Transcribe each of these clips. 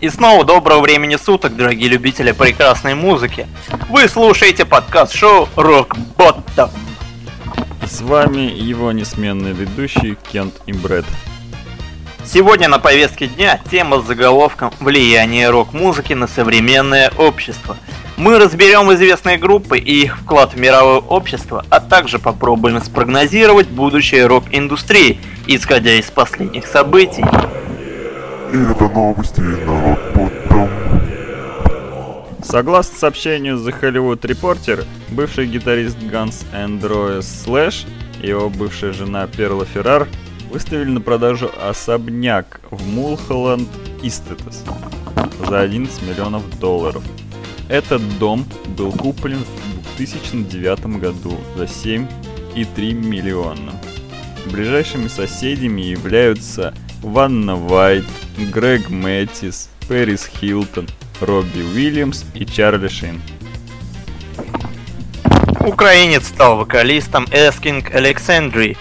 И снова доброго времени суток, дорогие любители прекрасной музыки. Вы слушаете подкаст-шоу Рок Боттом. С вами его несменный ведущий Кент и Брэд. Сегодня на повестке дня тема с заголовком «Влияние рок-музыки на современное общество». Мы разберем известные группы и их вклад в мировое общество, а также попробуем спрогнозировать будущее рок-индустрии, исходя из последних событий. И это новости на Рокботом. Согласно сообщению The Hollywood Reporter, бывший гитарист Guns N' Roses Slash и его бывшая жена Перла Феррар выставили на продажу особняк в Мулхолланд Истетес за 11 миллионов долларов. Этот дом был куплен в 2009 году за 7,3 миллиона. Ближайшими соседями являются Ванна Вайт, Грег Мэттис, Пэрис Хилтон, Робби Уильямс и Чарли Шин. Украинец стал вокалистом Эскинг Alexandria.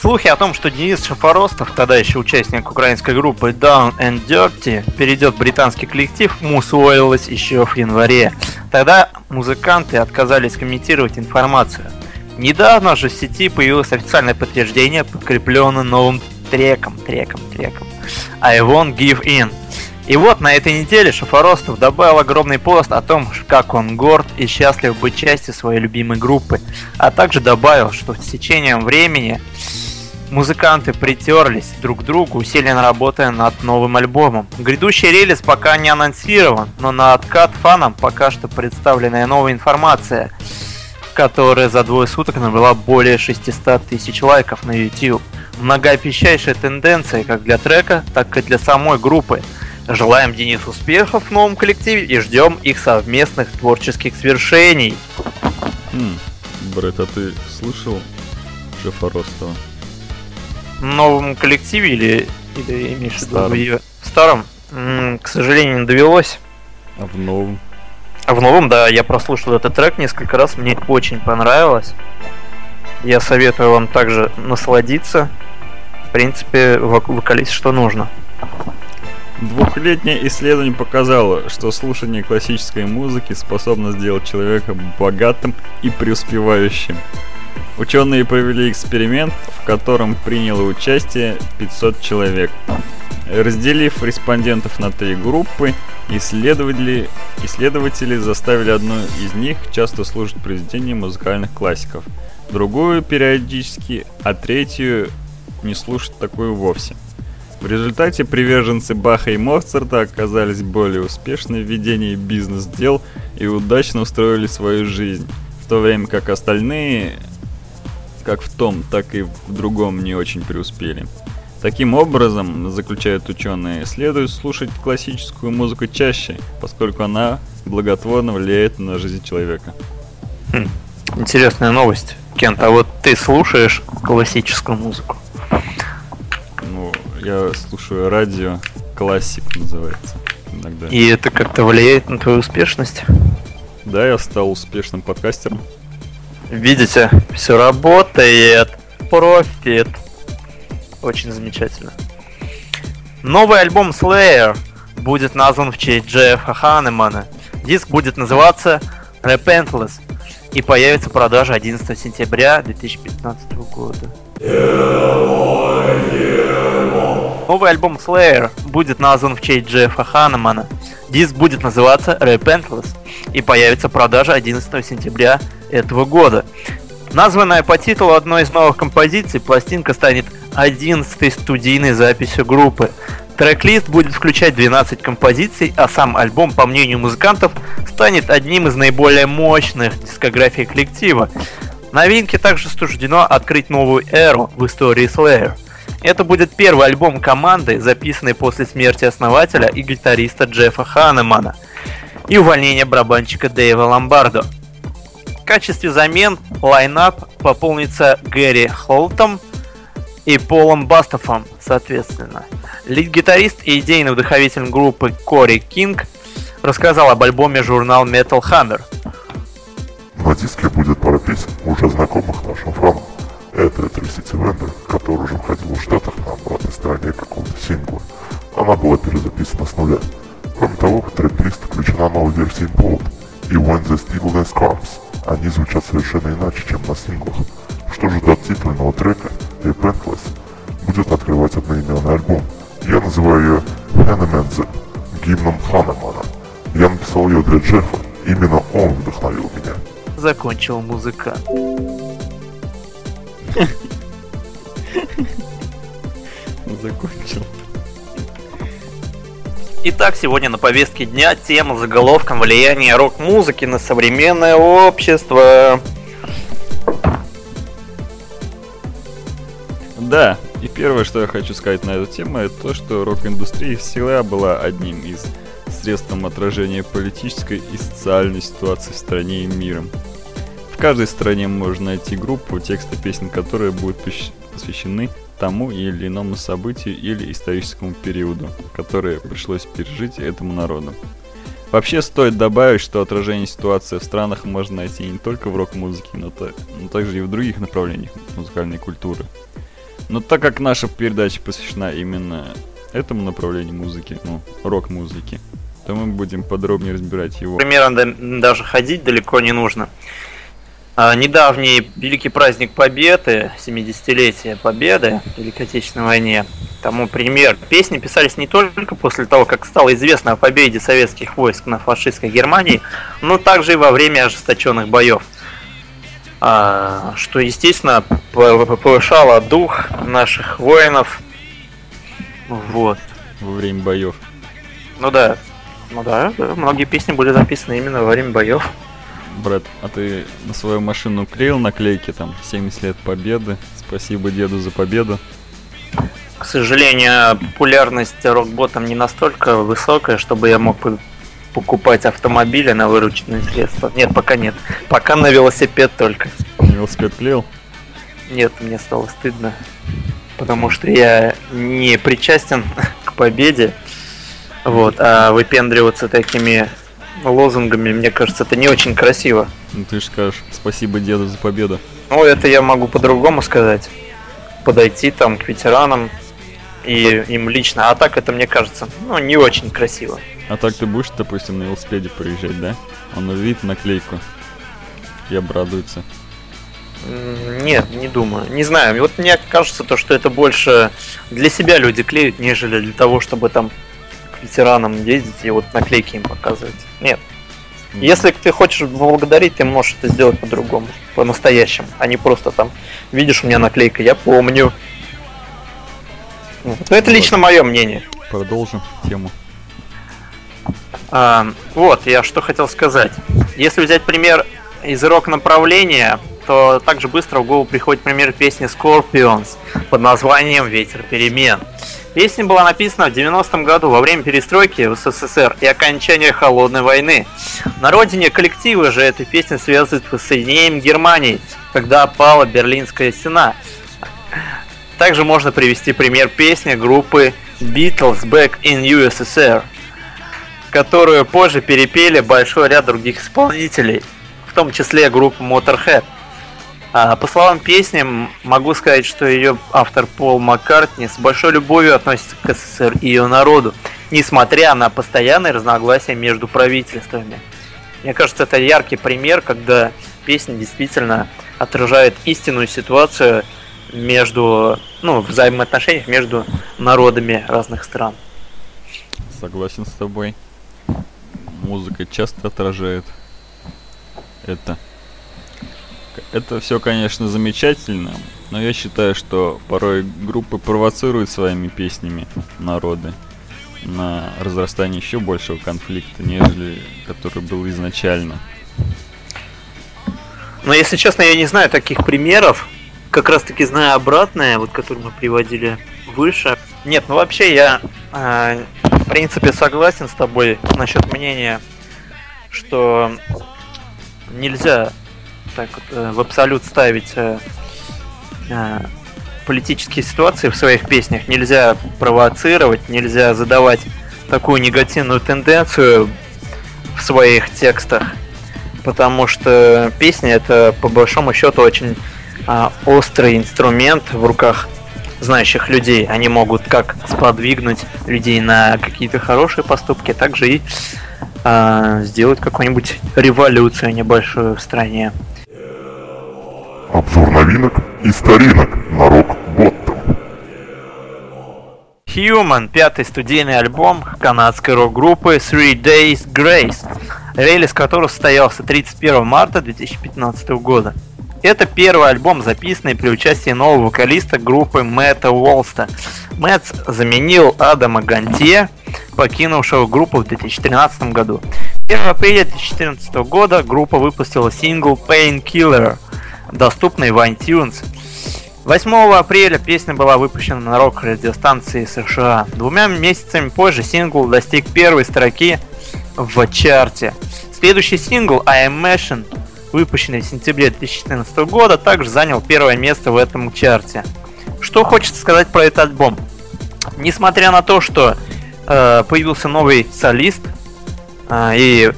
Слухи о том, что Денис Шафоростов, тогда еще участник украинской группы Down and Dirty, перейдет в британский коллектив, усвоилось еще в январе. Тогда музыканты отказались комментировать информацию. Недавно же в сети появилось официальное подтверждение, подкрепленное новым треком, треком, треком. I won't give in. И вот на этой неделе Шафоростов добавил огромный пост о том, как он горд и счастлив быть частью своей любимой группы, а также добавил, что с течением времени музыканты притерлись друг к другу, усиленно работая над новым альбомом. Грядущий релиз пока не анонсирован, но на откат фанам пока что представленная новая информация, которая за двое суток набрала более 600 тысяч лайков на YouTube. Многообещающая тенденция как для трека, так и для самой группы. Желаем Денису успехов в новом коллективе и ждем их совместных творческих свершений. Хм, Брэд, а ты слышал Шафоростова? В новом коллективе или, или имеешь в виду Старом. в ее- в старом? М, К сожалению, не довелось. А в новом? А в новом, да, я прослушал этот трек несколько раз, мне очень понравилось. Я советую вам также насладиться. В принципе, вок- вокалист что нужно. Двухлетнее исследование показало, что слушание классической музыки способно сделать человека богатым и преуспевающим. Ученые провели эксперимент, в котором приняло участие 500 человек. Разделив респондентов на три группы, исследователи, исследователи заставили одну из них часто слушать произведения музыкальных классиков, другую периодически, а третью не слушать такую вовсе. В результате приверженцы Баха и Моцарта оказались более успешны в ведении бизнес-дел и удачно устроили свою жизнь, в то время как остальные, как в том, так и в другом не очень преуспели. Таким образом, заключают ученые, следует слушать классическую музыку чаще, поскольку она благотворно влияет на жизнь человека. Интересная новость. Кент, а вот ты слушаешь классическую музыку? Я слушаю радио, классик называется иногда. И это как-то влияет на твою успешность? Да, я стал успешным подкастером. Видите, все работает. Профит. Очень замечательно. Новый альбом Slayer будет назван в честь Джеффа Ханемана. Диск будет называться Repentless и появится в продаже 11 сентября 2015 года. Новый альбом Slayer будет назван в честь Джеффа Ханемана. Диск будет называться Repentless и появится в продаже 11 сентября этого года. Названная по титулу одной из новых композиций, пластинка станет 11 студийной записью группы. Трек-лист будет включать 12 композиций, а сам альбом, по мнению музыкантов, станет одним из наиболее мощных в дискографии коллектива. Новинке также суждено открыть новую эру в истории Slayer. Это будет первый альбом команды, записанный после смерти основателя и гитариста Джеффа Ханемана и увольнения барабанщика Дэйва Ломбардо. В качестве замен line-up пополнится Гэри Холтом и Полом Бостафом, соответственно. Лид-гитарист и идейный вдохновитель группы Керри Кинг рассказал об альбоме журнал Metal Hammer. На диске будет пара песен, уже знакомых нашим фанам. Это Atrocity Vendor, который уже выходил в Штатах на обратной стороне какого-то сингла. Она была перезаписана с нуля. Кроме того, в трек-лист включена новая версия Implode и When the Stillness Comes. Они звучат совершенно иначе, чем на синглах. Что же до титульного трека, Repentless будет открывать одноименный альбом. Я называю ее Ханемензе, гимном Ханемана. Я написал ее для Джеффа, именно он вдохновил меня. Закончил музыкант. Закончил. Итак, сегодня на повестке дня тема заголовком влияние рок-музыки на современное общество. Да, и первое, что я хочу сказать на эту тему, это то, что рок-индустрия всегда была одним из средством отражения политической и социальной ситуации в стране и миром. Каждой стране можно найти группу, тексты песен которые будут посвящены тому или иному событию или историческому периоду, которое пришлось пережить этому народу. Вообще стоит добавить, что отражение ситуации в странах можно найти не только в рок-музыке, но, то, но также и в других направлениях музыкальной культуры. Но так как наша передача посвящена именно этому направлению музыки, ну, рок-музыки, то мы будем подробнее разбирать его. Примерно даже ходить далеко не нужно. А, недавний великий праздник Победы, 70-летие Победы в Великой Отечественной войне, тому пример. Песни писались не только после того, как стало известно о победе советских войск на фашистской Германии, но также и во время ожесточенных боев. А, что, естественно, повышало дух наших воинов. Вот. Во время боев. Ну да. Ну да, многие песни были записаны именно во время боев. Брат, а ты на свою машину клеил наклейки там 70 лет победы? Спасибо деду за победу. К сожалению, популярность рок-ботом не настолько высокая, чтобы я мог покупать автомобили на вырученные средства. Нет, пока нет. Пока на велосипед только. Велосипед клеил? Нет, мне стало стыдно. Потому что я не причастен к победе. Вот, а выпендриваться такими лозунгами, мне кажется, это не очень красиво. Ну ты же скажешь спасибо деду за победу. Ну, это я могу по-другому сказать. Подойти там к ветеранам и им лично. А так это, мне кажется, ну, не очень красиво. А так ты будешь, допустим, на велосипеде проезжать, да? Он увидит наклейку и обрадуется. Нет, не думаю. Не знаю. Вот мне кажется, то, что это больше для себя люди клеют, нежели для того, чтобы там ветеранам ездить и вот наклейки им показывать. Нет. Mm-hmm. Если ты хочешь благодарить, ты можешь это сделать по-другому, по-настоящему, а не просто там, видишь, у меня наклейка, я помню. Ну, это лично мое мнение. Продолжим тему. А, вот, я что хотел сказать. Если взять пример из рок-направления, то также быстро в голову приходит пример песни Scorpions под названием «Ветер перемен». Песня была написана в 90-м году во время перестройки в СССР и окончания Холодной войны. На родине коллектива же эта песня связывает с воссоединением Германии, когда пала Берлинская стена. Также можно привести пример песни группы Beatles Back in USSR, которую позже перепели большой ряд других исполнителей, в том числе группа Motorhead – по словам песни, могу сказать, что ее автор Пол Маккартни с большой любовью относится к СССР и ее народу, несмотря на постоянные разногласия между правительствами. Мне кажется, это яркий пример, когда песня действительно отражает истинную ситуацию между, ну, взаимоотношениях между народами разных стран. Согласен с тобой. Музыка часто отражает это. Это все, конечно, замечательно, но я считаю, что порой группы провоцируют своими песнями народы на разрастание еще большего конфликта, нежели который был изначально. Но если честно, я не знаю таких примеров. Как раз таки знаю обратное, вот который мы приводили выше. Нет, ну вообще я э, в принципе согласен с тобой насчет мнения, что нельзя так э, в абсолют ставить э, э, политические ситуации в своих песнях. Нельзя провоцировать, нельзя задавать такую негативную тенденцию в своих текстах, потому что песня это по большому счету очень а, острый инструмент в руках знающих людей. Они могут как сподвигнуть людей на какие-то хорошие поступки, так же и э, сделать какую-нибудь революцию небольшую в стране. Обзор новинок и старинок на рок Боттом. Human, пятый студийный альбом канадской рок-группы Three Days Grace, релиз которого состоялся 31 марта 2015 года. Это первый альбом, записанный при участии нового вокалиста группы Мэтта Уолста. Мэтт заменил Адама Гантье, покинувшего группу в 2013 году. 1 апреля 2014 года группа выпустила сингл Painkiller, доступный в iTunes. 8 апреля песня была выпущена на рок-радиостанции США. Двумя месяцами позже сингл достиг первой строки в чарте. Следующий сингл I Am Machine выпущенный в сентябре 2014 года, также занял первое место в этом чарте. Что хочется сказать про этот альбом? Несмотря на то, что э, появился новый солист, э, и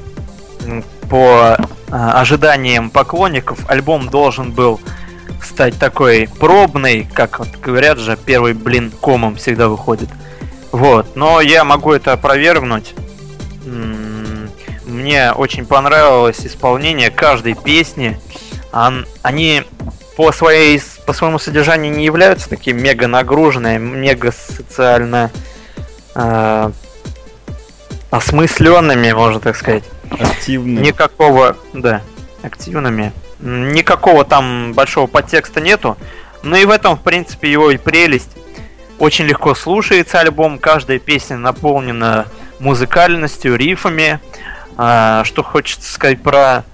по ожиданиям поклонников альбом должен был стать такой пробный, как вот говорят же, первый блин комом всегда выходит. Вот, но я могу это опровергнуть мне очень понравилось исполнение каждой песни. Они по, своей, по своему содержанию не являются такими мега нагруженными, мега социально э, осмысленными, можно так сказать. Активными. Никакого, да, активными. Никакого там большого подтекста нету. Но и в этом, в принципе, его и прелесть. Очень легко слушается альбом, каждая песня наполнена музыкальностью, рифами. А, что хочется сказать про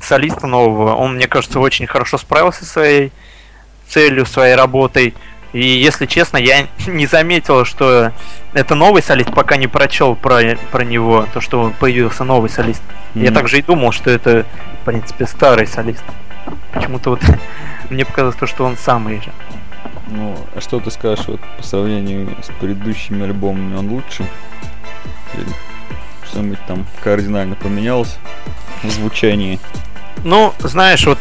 солиста нового. Он, мне кажется, очень хорошо справился со своей целью, своей работой. И если честно, я не заметил, что это новый солист, пока не прочел про, про него, то, что появился новый солист. Mm-hmm. Я также и думал, что это, в принципе, старый солист. Почему-то вот мне показалось то, что он самый же. Ну, а что ты скажешь вот по сравнению с предыдущими альбомами, он лучше? Или что-нибудь там кардинально поменялось в звучании? Ну, знаешь, вот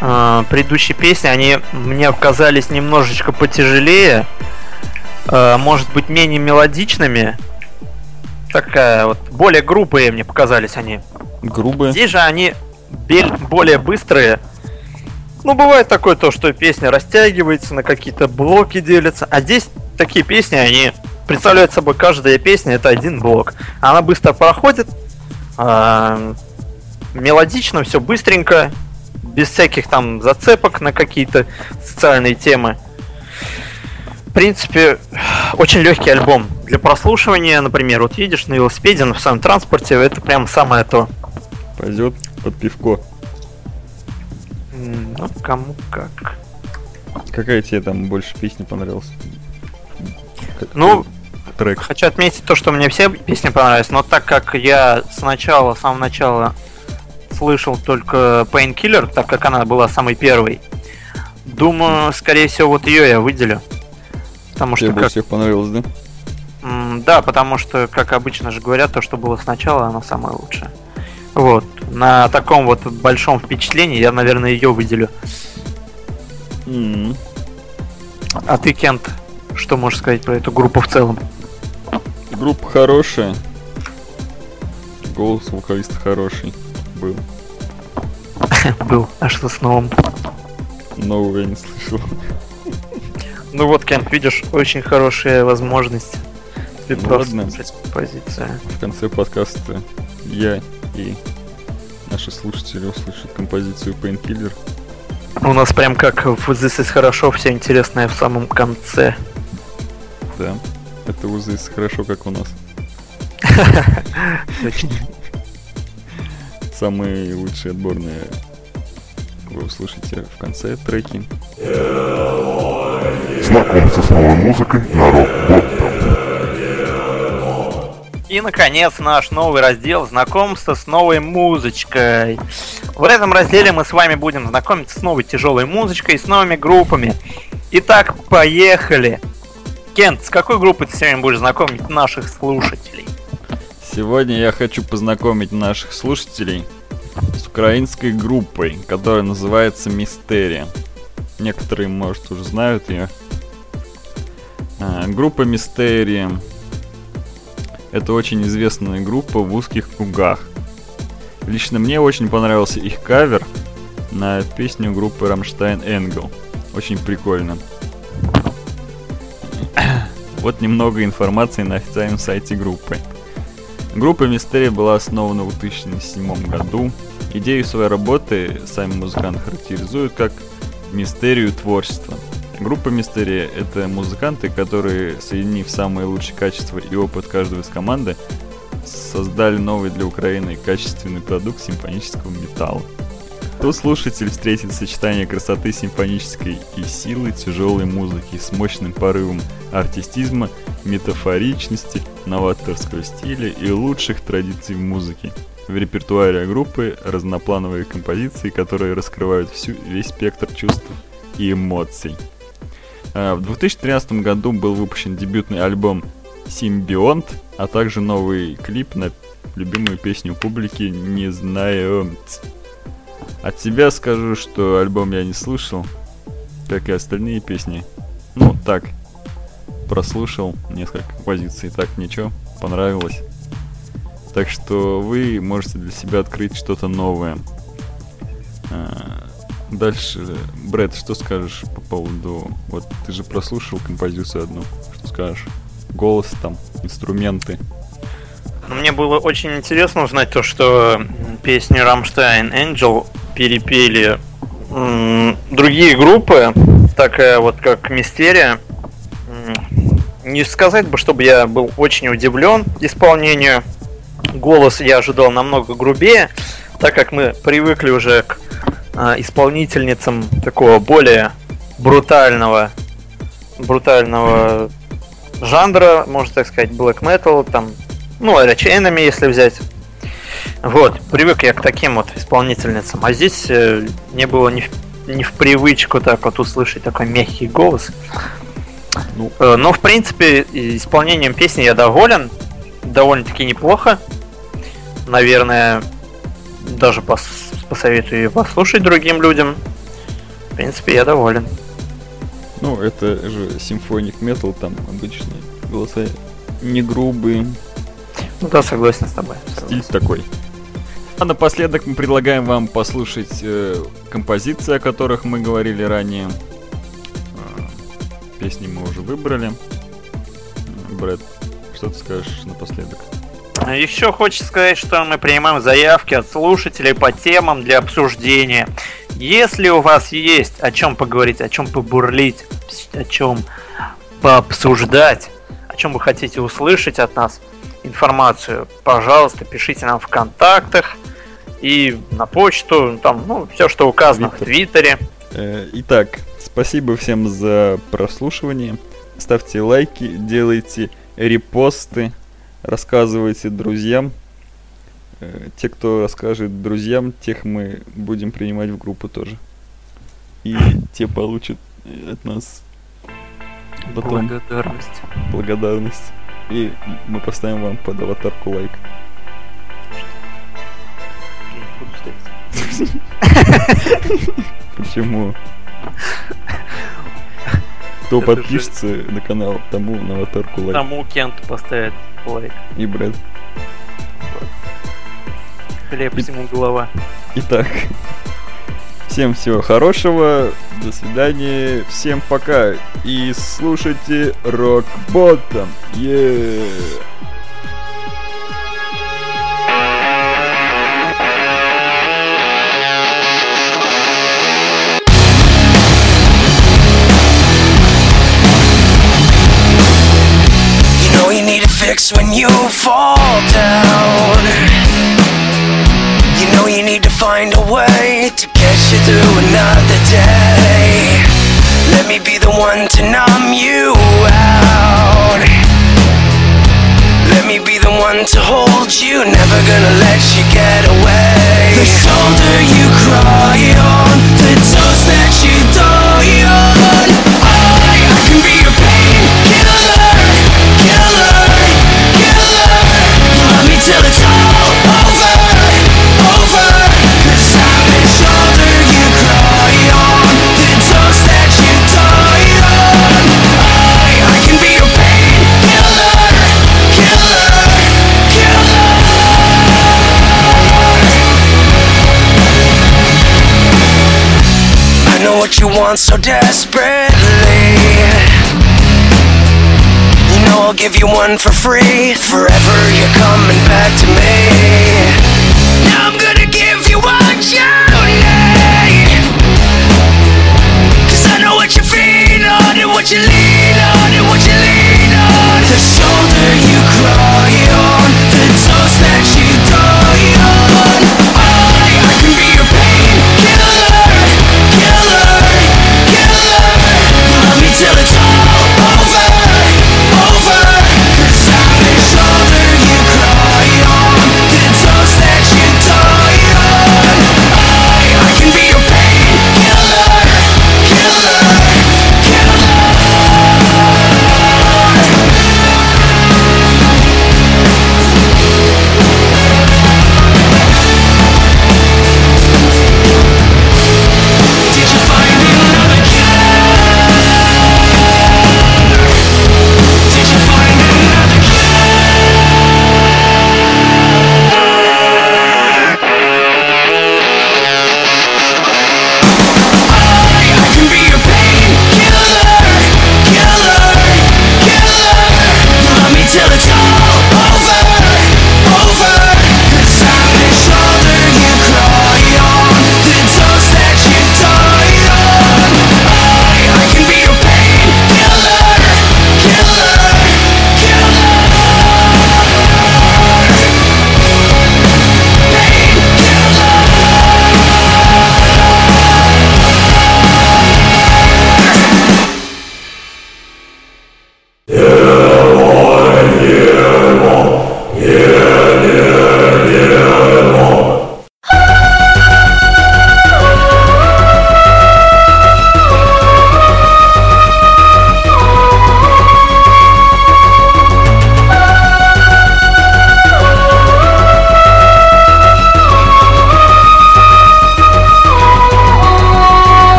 э, предыдущие песни, они мне казались немножечко потяжелее, э, может быть, менее мелодичными. Такая вот, более грубые мне показались они. Грубые? Здесь же они более быстрые. Ну, бывает такое то, что песня растягивается, на какие-то блоки делится. А здесь такие песни, они представляет собой каждая песня это один блок. Она быстро проходит, э, мелодично, все быстренько, без всяких там зацепок на какие-то социальные темы. В принципе, очень легкий альбом. Для прослушивания, например, вот едешь на велосипеде, на своем транспорте, это прям самое то. Пойдет под пивко. Ну, кому как. Какая тебе там больше песни понравилась? Ну, трек. Хочу отметить то, что мне все песни понравились, но так как я сначала, с самого начала слышал только Painkiller, так как она была самой первой, думаю, скорее всего, вот ее я выделю. Потому Тебе что как... всех понравилось, да? М да, потому что, как обычно же говорят, то, что было сначала, оно самое лучшее. Вот. На таком вот большом впечатлении я, наверное, ее выделю. Mm. А ты, Кент, что можешь сказать про эту группу в целом? Группа хорошая. Голос вокалиста хороший был. Был. А что с новым? Нового я не слышал. Ну вот, Кент, видишь, очень хорошая возможность. Тебе ну, просто ладно. позиция. В конце подкаста я и наши слушатели услышат композицию Painkiller. У нас прям как в This is хорошо, все интересное в самом конце. Да. Это узы хорошо, как у нас. Самые лучшие отборные вы услышите в конце треки. Знакомься с новой музыкой на И, наконец, наш новый раздел «Знакомство с новой музычкой». В этом разделе мы с вами будем знакомиться с новой тяжелой музычкой и с новыми группами. Итак, поехали! Кент, с какой группой ты сегодня будешь знакомить наших слушателей? Сегодня я хочу познакомить наших слушателей с украинской группой, которая называется Мистерия. Некоторые, может, уже знают ее. группа Мистерия. Это очень известная группа в узких кругах. Лично мне очень понравился их кавер на песню группы Rammstein Engel. Очень прикольно. Вот немного информации на официальном сайте группы. Группа Мистерия была основана в 2007 году. Идею своей работы сами музыканты характеризуют как мистерию творчества. Группа Мистерия — это музыканты, которые, соединив самые лучшие качества и опыт каждого из команды, создали новый для Украины качественный продукт симфонического металла. Тут слушатель встретит сочетание красоты симфонической и силы тяжелой музыки с мощным порывом артистизма, метафоричности, новаторского стиля и лучших традиций в музыке. В репертуаре группы разноплановые композиции, которые раскрывают всю, весь спектр чувств и эмоций. А, в 2013 году был выпущен дебютный альбом Симбионт, а также новый клип на любимую песню публики «Не знаю». От себя скажу, что альбом я не слушал, как и остальные песни. Ну, так, прослушал несколько композиций, так ничего, понравилось. Так что вы можете для себя открыть что-то новое. А, дальше, Брэд, что скажешь по поводу... Вот ты же прослушал композицию одну. Что скажешь? Голос там, инструменты. Мне было очень интересно узнать то, что песни Rammstein Angel перепели другие группы, такая вот как Мистерия. Не сказать бы, чтобы я был очень удивлен исполнению. Голос я ожидал намного грубее, так как мы привыкли уже к э, исполнительницам такого более брутального брутального жанра, можно так сказать, black metal, там, ну, Rage Enemy, если взять. Вот, привык я к таким вот исполнительницам. А здесь э, не было ни в, ни в привычку так вот услышать такой мягкий голос. Ну. Э, но, в принципе, исполнением песни я доволен. Довольно-таки неплохо. Наверное, даже пос посоветую послушать другим людям. В принципе, я доволен. Ну, это же симфоник метал, там обычные голоса не грубые. Ну да, согласен с тобой. Стиль такой. А напоследок мы предлагаем вам послушать э, композиции, о которых мы говорили ранее. Э, песни мы уже выбрали. Брэд, что ты скажешь напоследок? Еще хочется сказать, что мы принимаем заявки от слушателей по темам для обсуждения. Если у вас есть о чем поговорить, о чем побурлить, о чем пообсуждать, о чем вы хотите услышать от нас информацию, пожалуйста, пишите нам в контактах и на почту, там, ну, все, что указано Twitter. в Твиттере. Э, итак, спасибо всем за прослушивание. Ставьте лайки, делайте репосты, рассказывайте друзьям. Э, те, кто расскажет друзьям, тех мы будем принимать в группу тоже. И те получат от нас потом благодарность. Благодарность. И мы поставим вам под аватарку лайк. Почему? Кто подпишется на канал, тому на аватарку лайк. Тому Кенту поставит лайк. И Брэд. Хлеб всему голова. Итак, всем всего хорошего, до свидания, всем пока и слушайте Рок Ботом. Yeah. when you fall down. Need to find a way to get you through another day. Let me be the one to numb you out. Let me be the one to hold you, never gonna let you get away. what you want so desperately. You know I'll give you one for free. Forever you're coming back to me. Now I'm gonna give you what you need. Cause I know what you feel, and what you need.